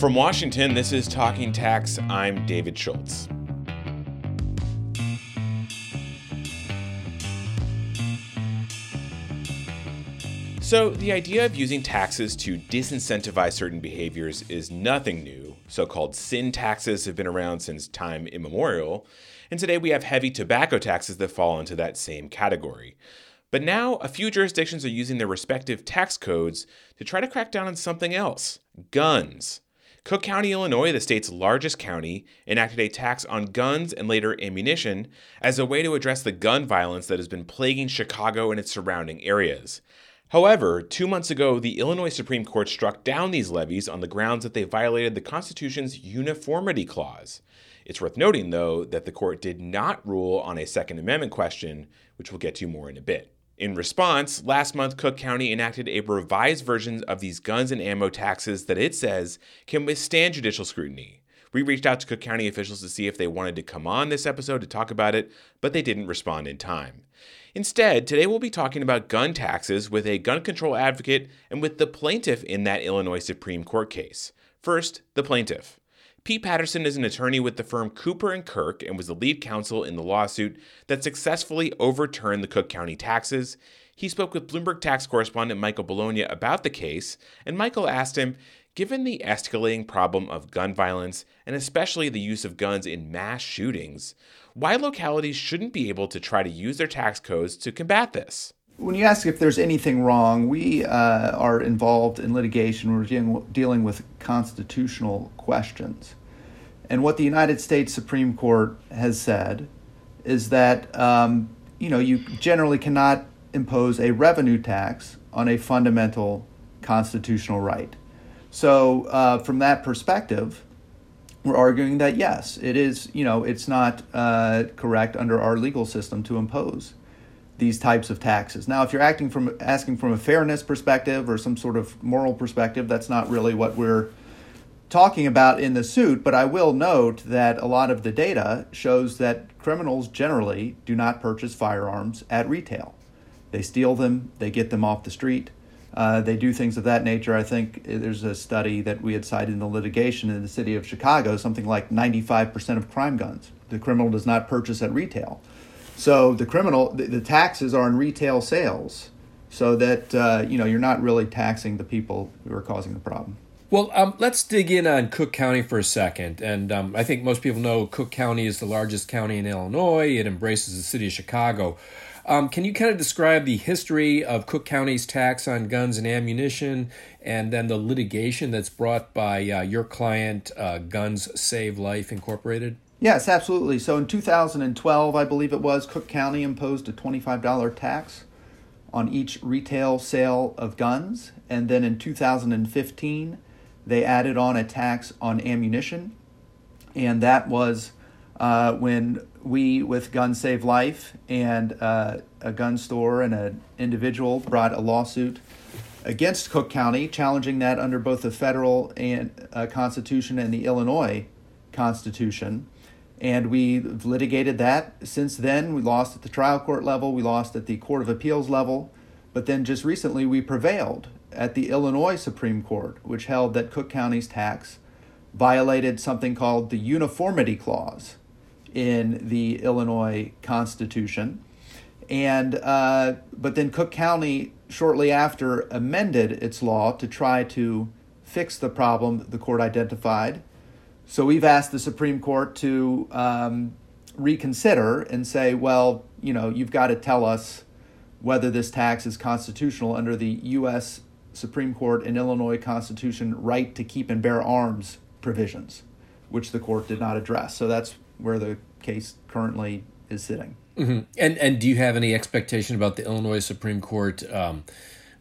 From Washington, this is Talking Tax. I'm David Schultz. So, the idea of using taxes to disincentivize certain behaviors is nothing new. So called sin taxes have been around since time immemorial, and today we have heavy tobacco taxes that fall into that same category. But now, a few jurisdictions are using their respective tax codes to try to crack down on something else guns. Cook County, Illinois, the state's largest county, enacted a tax on guns and later ammunition as a way to address the gun violence that has been plaguing Chicago and its surrounding areas. However, two months ago, the Illinois Supreme Court struck down these levies on the grounds that they violated the Constitution's uniformity clause. It's worth noting, though, that the court did not rule on a Second Amendment question, which we'll get to more in a bit. In response, last month, Cook County enacted a revised version of these guns and ammo taxes that it says can withstand judicial scrutiny. We reached out to Cook County officials to see if they wanted to come on this episode to talk about it, but they didn't respond in time. Instead, today we'll be talking about gun taxes with a gun control advocate and with the plaintiff in that Illinois Supreme Court case. First, the plaintiff. Pete Patterson is an attorney with the firm Cooper and Kirk and was the lead counsel in the lawsuit that successfully overturned the Cook County taxes. He spoke with Bloomberg tax correspondent Michael Bologna about the case, and Michael asked him Given the escalating problem of gun violence, and especially the use of guns in mass shootings, why localities shouldn't be able to try to use their tax codes to combat this. When you ask if there's anything wrong, we uh, are involved in litigation. We're dealing, dealing with constitutional questions. And what the United States Supreme Court has said is that um, you know you generally cannot impose a revenue tax on a fundamental constitutional right. So, uh, from that perspective, we're arguing that yes, it is, you know, it's not uh, correct under our legal system to impose these types of taxes. Now, if you're acting from asking from a fairness perspective or some sort of moral perspective, that's not really what we're talking about in the suit, but I will note that a lot of the data shows that criminals generally do not purchase firearms at retail. They steal them, they get them off the street, uh, they do things of that nature. I think there's a study that we had cited in the litigation in the city of Chicago, something like 95% of crime guns. The criminal does not purchase at retail. So the criminal, the, the taxes are on retail sales, so that uh, you know you're not really taxing the people who are causing the problem. Well, um, let's dig in on Cook County for a second. And um, I think most people know Cook County is the largest county in Illinois. It embraces the city of Chicago. Um, can you kind of describe the history of Cook County's tax on guns and ammunition, and then the litigation that's brought by uh, your client, uh, Guns Save Life Incorporated? Yes, absolutely. So in 2012, I believe it was, Cook County imposed a $25 tax on each retail sale of guns. And then in 2015, they added on a tax on ammunition. And that was uh, when we with Gun Save Life and uh, a gun store and an individual brought a lawsuit against Cook County, challenging that under both the federal and uh, Constitution and the Illinois Constitution. And we litigated that. Since then, we lost at the trial court level, we lost at the Court of Appeals level, but then just recently we prevailed at the Illinois Supreme Court, which held that Cook County's tax violated something called the Uniformity Clause in the Illinois Constitution. And uh, but then Cook County shortly after amended its law to try to fix the problem the court identified. So we've asked the Supreme Court to um, reconsider and say, well, you know, you've got to tell us whether this tax is constitutional under the U.S. Supreme Court and Illinois Constitution right to keep and bear arms provisions, which the court did not address. So that's where the case currently is sitting. Mm-hmm. And and do you have any expectation about the Illinois Supreme Court um,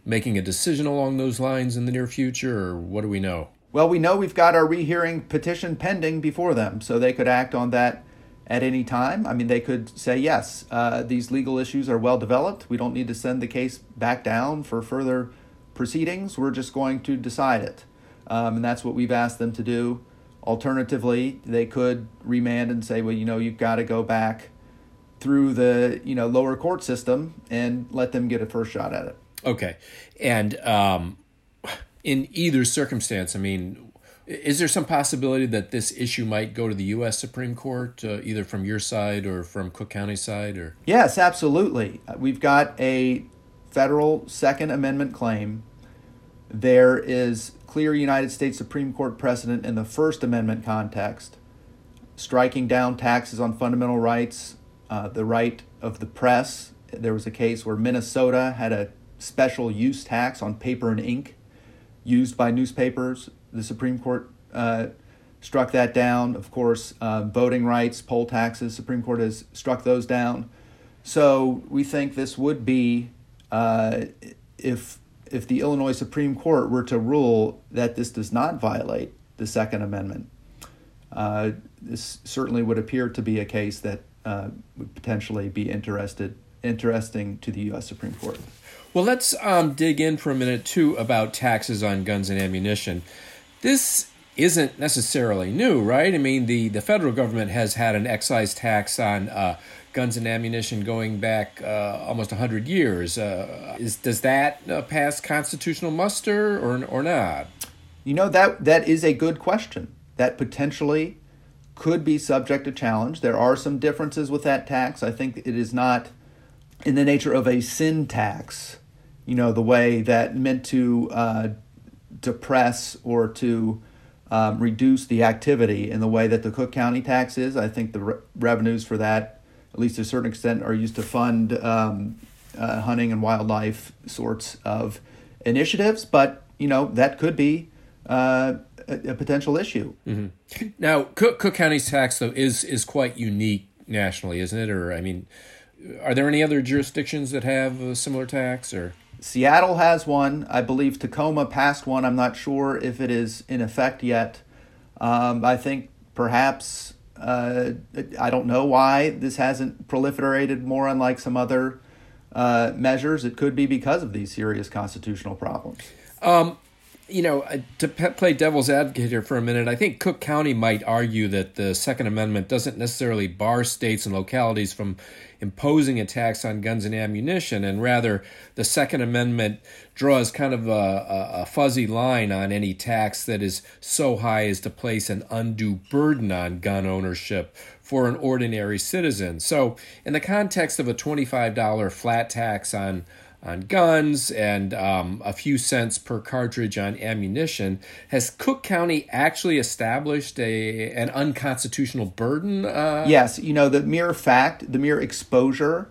making a decision along those lines in the near future, or what do we know? Well, we know we've got our rehearing petition pending before them, so they could act on that at any time. I mean, they could say, yes, uh, these legal issues are well developed. We don't need to send the case back down for further proceedings. We're just going to decide it. Um, and that's what we've asked them to do. Alternatively, they could remand and say, well, you know, you've got to go back through the you know lower court system and let them get a first shot at it. Okay, and um, in either circumstance, I mean, Is there some possibility that this issue might go to the U.S. Supreme Court, uh, either from your side or from Cook County side? Or yes, absolutely. We've got a federal Second Amendment claim. There is clear United States Supreme Court precedent in the First Amendment context, striking down taxes on fundamental rights, uh, the right of the press. There was a case where Minnesota had a special use tax on paper and ink used by newspapers. The Supreme Court uh, struck that down. Of course, uh, voting rights, poll taxes, Supreme Court has struck those down. So we think this would be uh, if if the Illinois Supreme Court were to rule that this does not violate the Second Amendment. Uh, this certainly would appear to be a case that uh, would potentially be interested interesting to the U.S. Supreme Court. Well, let's um, dig in for a minute too about taxes on guns and ammunition. This isn't necessarily new, right? I mean, the, the federal government has had an excise tax on uh, guns and ammunition going back uh, almost 100 years. Uh, is, does that uh, pass constitutional muster or, or not? You know, that that is a good question. That potentially could be subject to challenge. There are some differences with that tax. I think it is not in the nature of a sin tax you know, the way that meant to uh, depress or to um, reduce the activity in the way that the Cook County tax is. I think the re- revenues for that, at least to a certain extent, are used to fund um, uh, hunting and wildlife sorts of initiatives. But you know that could be uh, a, a, potential issue. Mm-hmm. Now, Cook, Cook County's tax though is is quite unique nationally, isn't it? Or I mean, are there any other jurisdictions that have a similar tax or? Seattle has one. I believe Tacoma passed one. I'm not sure if it is in effect yet. Um, I think perhaps, uh, I don't know why this hasn't proliferated more, unlike some other uh, measures. It could be because of these serious constitutional problems. Um, you know, uh, to play devil's advocate here for a minute, I think Cook County might argue that the Second Amendment doesn't necessarily bar states and localities from imposing a tax on guns and ammunition, and rather the Second Amendment draws kind of a, a, fuzzy line on any tax that is so high as to place an undue burden on gun ownership for an ordinary citizen. So, in the context of a $25 flat tax on on guns and um, a few cents per cartridge on ammunition. Has Cook County actually established a an unconstitutional burden? Uh... Yes, you know the mere fact, the mere exposure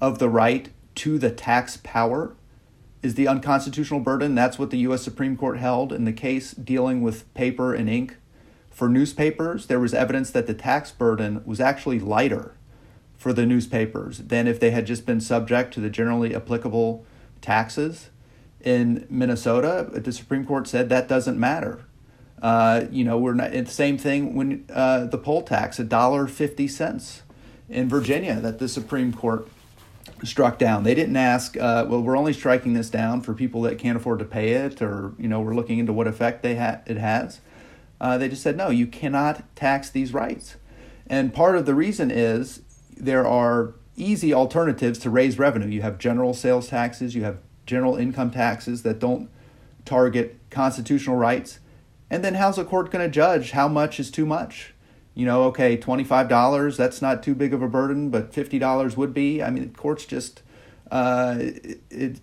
of the right to the tax power is the unconstitutional burden. That's what the U.S. Supreme Court held in the case dealing with paper and ink. For newspapers, there was evidence that the tax burden was actually lighter for the newspapers than if they had just been subject to the generally applicable taxes. In Minnesota, the Supreme Court said that doesn't matter. Uh, you know, we're not. The same thing when uh, the poll tax, a dollar fifty cents in Virginia, that the Supreme Court struck down. They didn't ask, uh, well, we're only striking this down for people that can't afford to pay it, or you know, we're looking into what effect they ha- it has. Uh, they just said, no, you cannot tax these rights. And part of the reason is there are easy alternatives to raise revenue. You have general sales taxes, you have general income taxes that don't target constitutional rights. And then how's a court going to judge how much is too much? You know, okay, $25, that's not too big of a burden, but $50 would be. I mean, courts just, uh, it, it,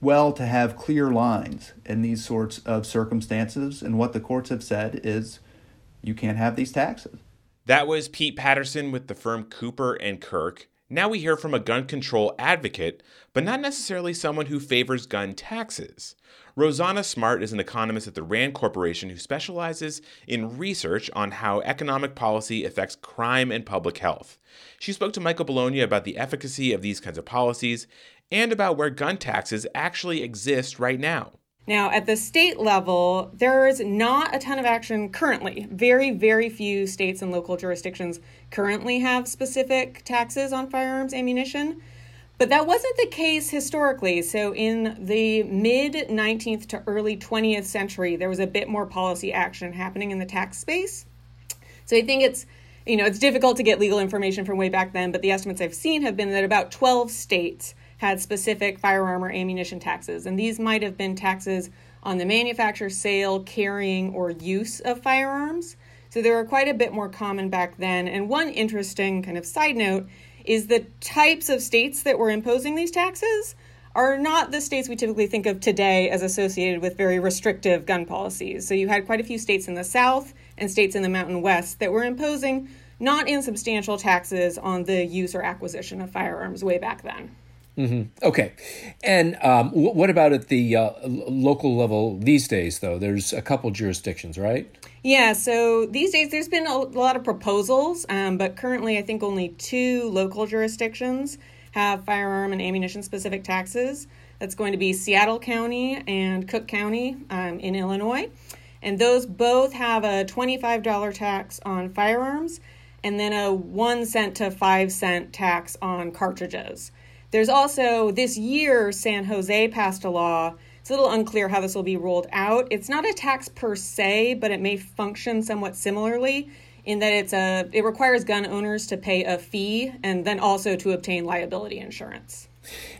well to have clear lines in these sorts of circumstances. And what the courts have said is you can't have these taxes. That was Pete Patterson with the firm Cooper and Kirk. Now we hear from a gun control advocate, but not necessarily someone who favors gun taxes. Rosanna Smart is an economist at the RAND Corporation who specializes in research on how economic policy affects crime and public health. She spoke to Michael Bologna about the efficacy of these kinds of policies and about where gun taxes actually exist right now. Now, at the state level, there is not a ton of action currently. Very, very few states and local jurisdictions currently have specific taxes on firearms ammunition. But that wasn't the case historically. So, in the mid 19th to early 20th century, there was a bit more policy action happening in the tax space. So, I think it's you know, it's difficult to get legal information from way back then, but the estimates I've seen have been that about 12 states had specific firearm or ammunition taxes, and these might have been taxes on the manufacture, sale, carrying, or use of firearms. So they were quite a bit more common back then. And one interesting kind of side note is the types of states that were imposing these taxes are not the states we typically think of today as associated with very restrictive gun policies. So you had quite a few states in the South and states in the Mountain West that were imposing not insubstantial taxes on the use or acquisition of firearms way back then. Mm-hmm. Okay. And um, what about at the uh, local level these days, though? There's a couple jurisdictions, right? Yeah, so these days there's been a lot of proposals, um, but currently I think only two local jurisdictions have firearm and ammunition specific taxes. That's going to be Seattle County and Cook County um, in Illinois. And those both have a $25 tax on firearms and then a 1 cent to 5 cent tax on cartridges. There's also this year, San Jose passed a law. It's a little unclear how this will be rolled out. It's not a tax per se, but it may function somewhat similarly in that it's a it requires gun owners to pay a fee and then also to obtain liability insurance.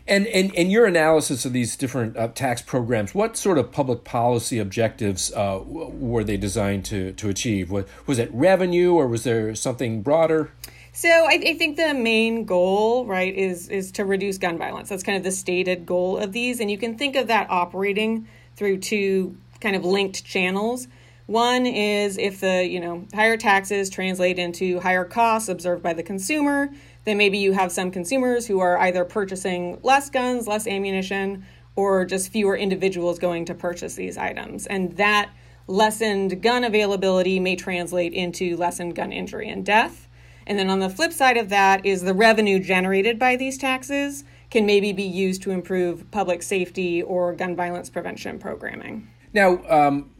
And and, and your analysis of these different uh, tax programs, what sort of public policy objectives uh, were they designed to to achieve? Was, was it revenue or was there something broader? So I, I, think the main goal, right, is is to reduce gun violence. That's kind of the stated goal of these, and you can think of that operating through two kind of linked channels. One is if the you know higher taxes translate into higher costs observed by the consumer, then maybe you have some consumers who are either purchasing less guns, less ammunition, or just fewer individuals going to purchase these items, and that lessened gun availability may translate into lessened gun injury and death. And then on the flip side of that is the revenue generated by these taxes can maybe be used to improve public safety or gun violence prevention programming. Now, um,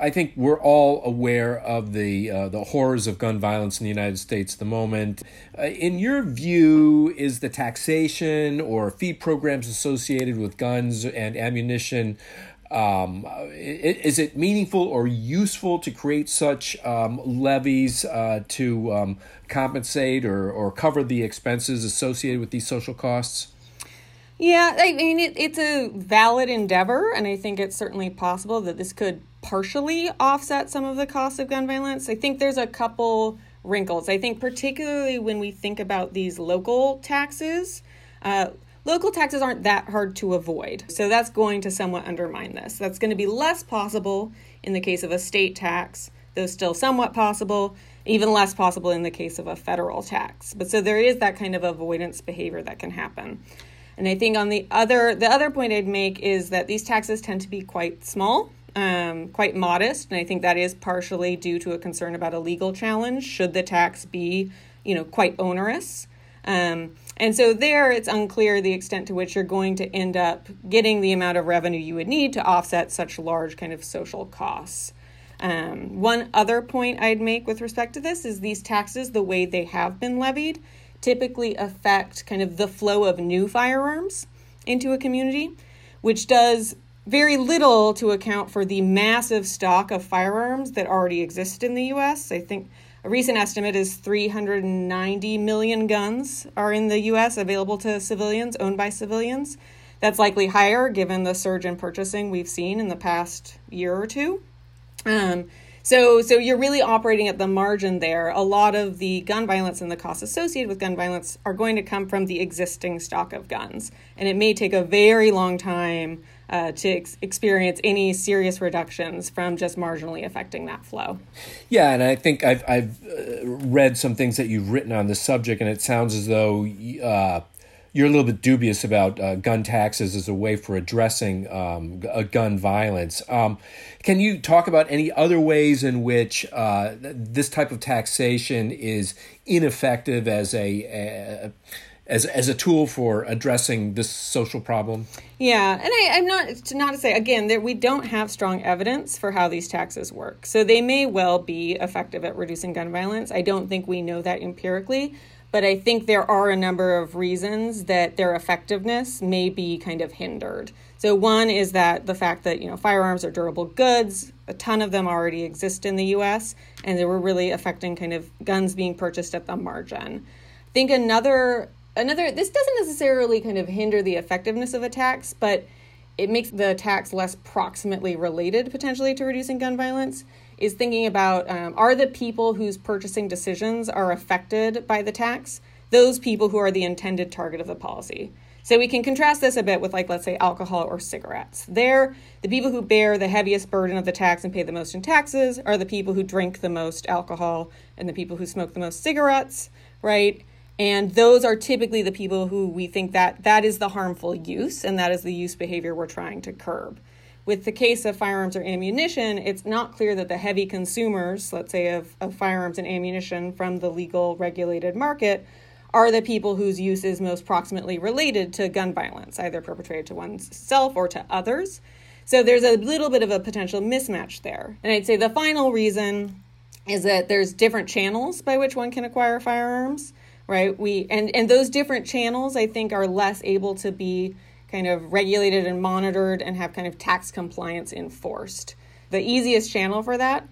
I think we're all aware of the uh, the horrors of gun violence in the United States at the moment. Uh, in your view, is the taxation or fee programs associated with guns and ammunition um, is it meaningful or useful to create such um, levies uh, to um, compensate or, or cover the expenses associated with these social costs? Yeah, I mean, it, it's a valid endeavor, and I think it's certainly possible that this could partially offset some of the costs of gun violence. I think there's a couple wrinkles. I think, particularly when we think about these local taxes, uh, Local taxes aren't that hard to avoid, so that's going to somewhat undermine this. That's going to be less possible in the case of a state tax, though still somewhat possible, even less possible in the case of a federal tax. But so there is that kind of avoidance behavior that can happen. And I think on the other the other point I'd make is that these taxes tend to be quite small, um, quite modest, and I think that is partially due to a concern about a legal challenge should the tax be, you know, quite onerous. Um, and so there, it's unclear the extent to which you're going to end up getting the amount of revenue you would need to offset such large kind of social costs. Um, one other point I'd make with respect to this is these taxes, the way they have been levied, typically affect kind of the flow of new firearms into a community, which does very little to account for the massive stock of firearms that already exist in the US. I think a recent estimate is 390 million guns are in the U.S. available to civilians, owned by civilians. That's likely higher given the surge in purchasing we've seen in the past year or two. Um, so, so you're really operating at the margin there. A lot of the gun violence and the costs associated with gun violence are going to come from the existing stock of guns, and it may take a very long time uh, to ex- experience any serious reductions from just marginally affecting that flow. Yeah, and I think I've, I've uh, read some things that you've written on this subject, and it sounds as though uh, you're a little bit dubious about uh, gun taxes as a way for addressing um, gun violence. Um, can you talk about any other ways in which uh, this type of taxation is ineffective as a, a as as a tool for addressing this social problem? Yeah, and I, am not to not to say again that we don't have strong evidence for how these taxes work. So they may well be effective at reducing gun violence. I don't think we know that empirically, but I think there are a number of reasons that their effectiveness may be kind of hindered. So one is that the fact that you know firearms are durable goods, a ton of them already exist in the U.S., and they were really affecting kind of guns being purchased at the margin. I think another another this doesn't necessarily kind of hinder the effectiveness of attacks but it makes the tax less proximately related potentially to reducing gun violence is thinking about um, are the people whose purchasing decisions are affected by the tax those people who are the intended target of the policy. So we can contrast this a bit with like let's say alcohol or cigarettes. There the people who bear the heaviest burden of the tax and pay the most in taxes are the people who drink the most alcohol and the people who smoke the most cigarettes right and those are typically the people who we think that that is the harmful use and that is the use behavior we're trying to curb. With the case of firearms or ammunition, it's not clear that the heavy consumers, let's say, of, of firearms and ammunition from the legal regulated market, are the people whose use is most proximately related to gun violence, either perpetrated to oneself or to others. So there's a little bit of a potential mismatch there. And I'd say the final reason is that there's different channels by which one can acquire firearms right? We and and those different channels i think are less able to be kind of regulated and monitored and have kind of tax compliance enforced. The easiest channel for that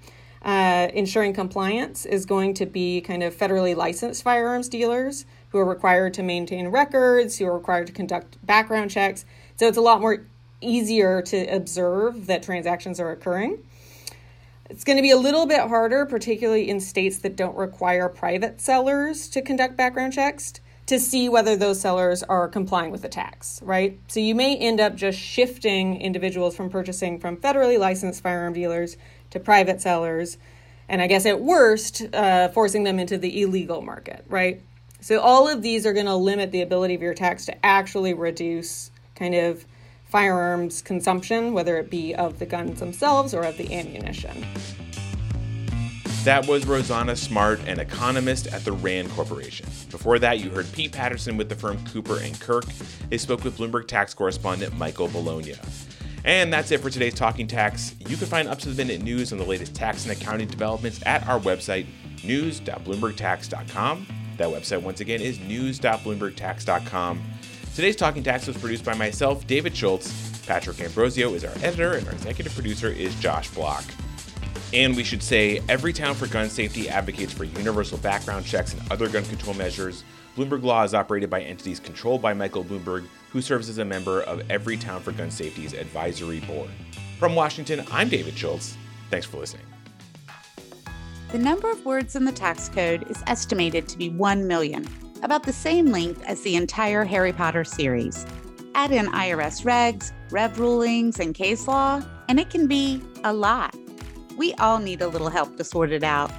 uh, ensuring compliance is going to be kind of federally licensed firearms dealers who are required to maintain records who are required to conduct background checks. So it's a lot more easier to observe that transactions are occurring it's going to be a little bit harder, particularly in states that don't require private sellers to conduct background checks, to see whether those sellers are complying with the tax, right? So you may end up just shifting individuals from purchasing from federally licensed firearm dealers to private sellers, and I guess at worst, uh, forcing them into the illegal market, right? So all of these are going to limit the ability of your tax to actually reduce kind of firearms consumption, whether it be of the guns themselves or of the ammunition. That was Rosanna Smart, an economist at the RAND Corporation. Before that, you heard Pete Patterson with the firm Cooper and Kirk. They spoke with Bloomberg tax correspondent Michael Bologna. And that's it for today's Talking Tax. You can find up to the minute news on the latest tax and accounting developments at our website, news.bloombergtax.com. That website, once again, is news.bloombergtax.com. Today's Talking Tax was produced by myself, David Schultz. Patrick Ambrosio is our editor, and our executive producer is Josh Block. And we should say Everytown for Gun Safety advocates for universal background checks and other gun control measures. Bloomberg Law is operated by entities controlled by Michael Bloomberg, who serves as a member of Everytown for Gun Safety's advisory board. From Washington, I'm David Schultz. Thanks for listening. The number of words in the tax code is estimated to be 1 million about the same length as the entire Harry Potter series. Add in IRS regs, rev rulings, and case law, and it can be a lot. We all need a little help to sort it out.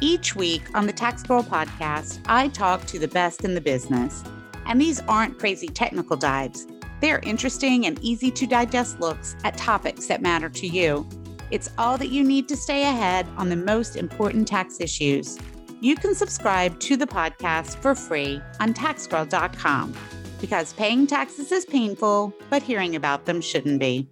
Each week on the Tax Girl podcast, I talk to the best in the business. And these aren't crazy technical dives. They're interesting and easy to digest looks at topics that matter to you. It's all that you need to stay ahead on the most important tax issues you can subscribe to the podcast for free on taxgirl.com because paying taxes is painful, but hearing about them shouldn't be.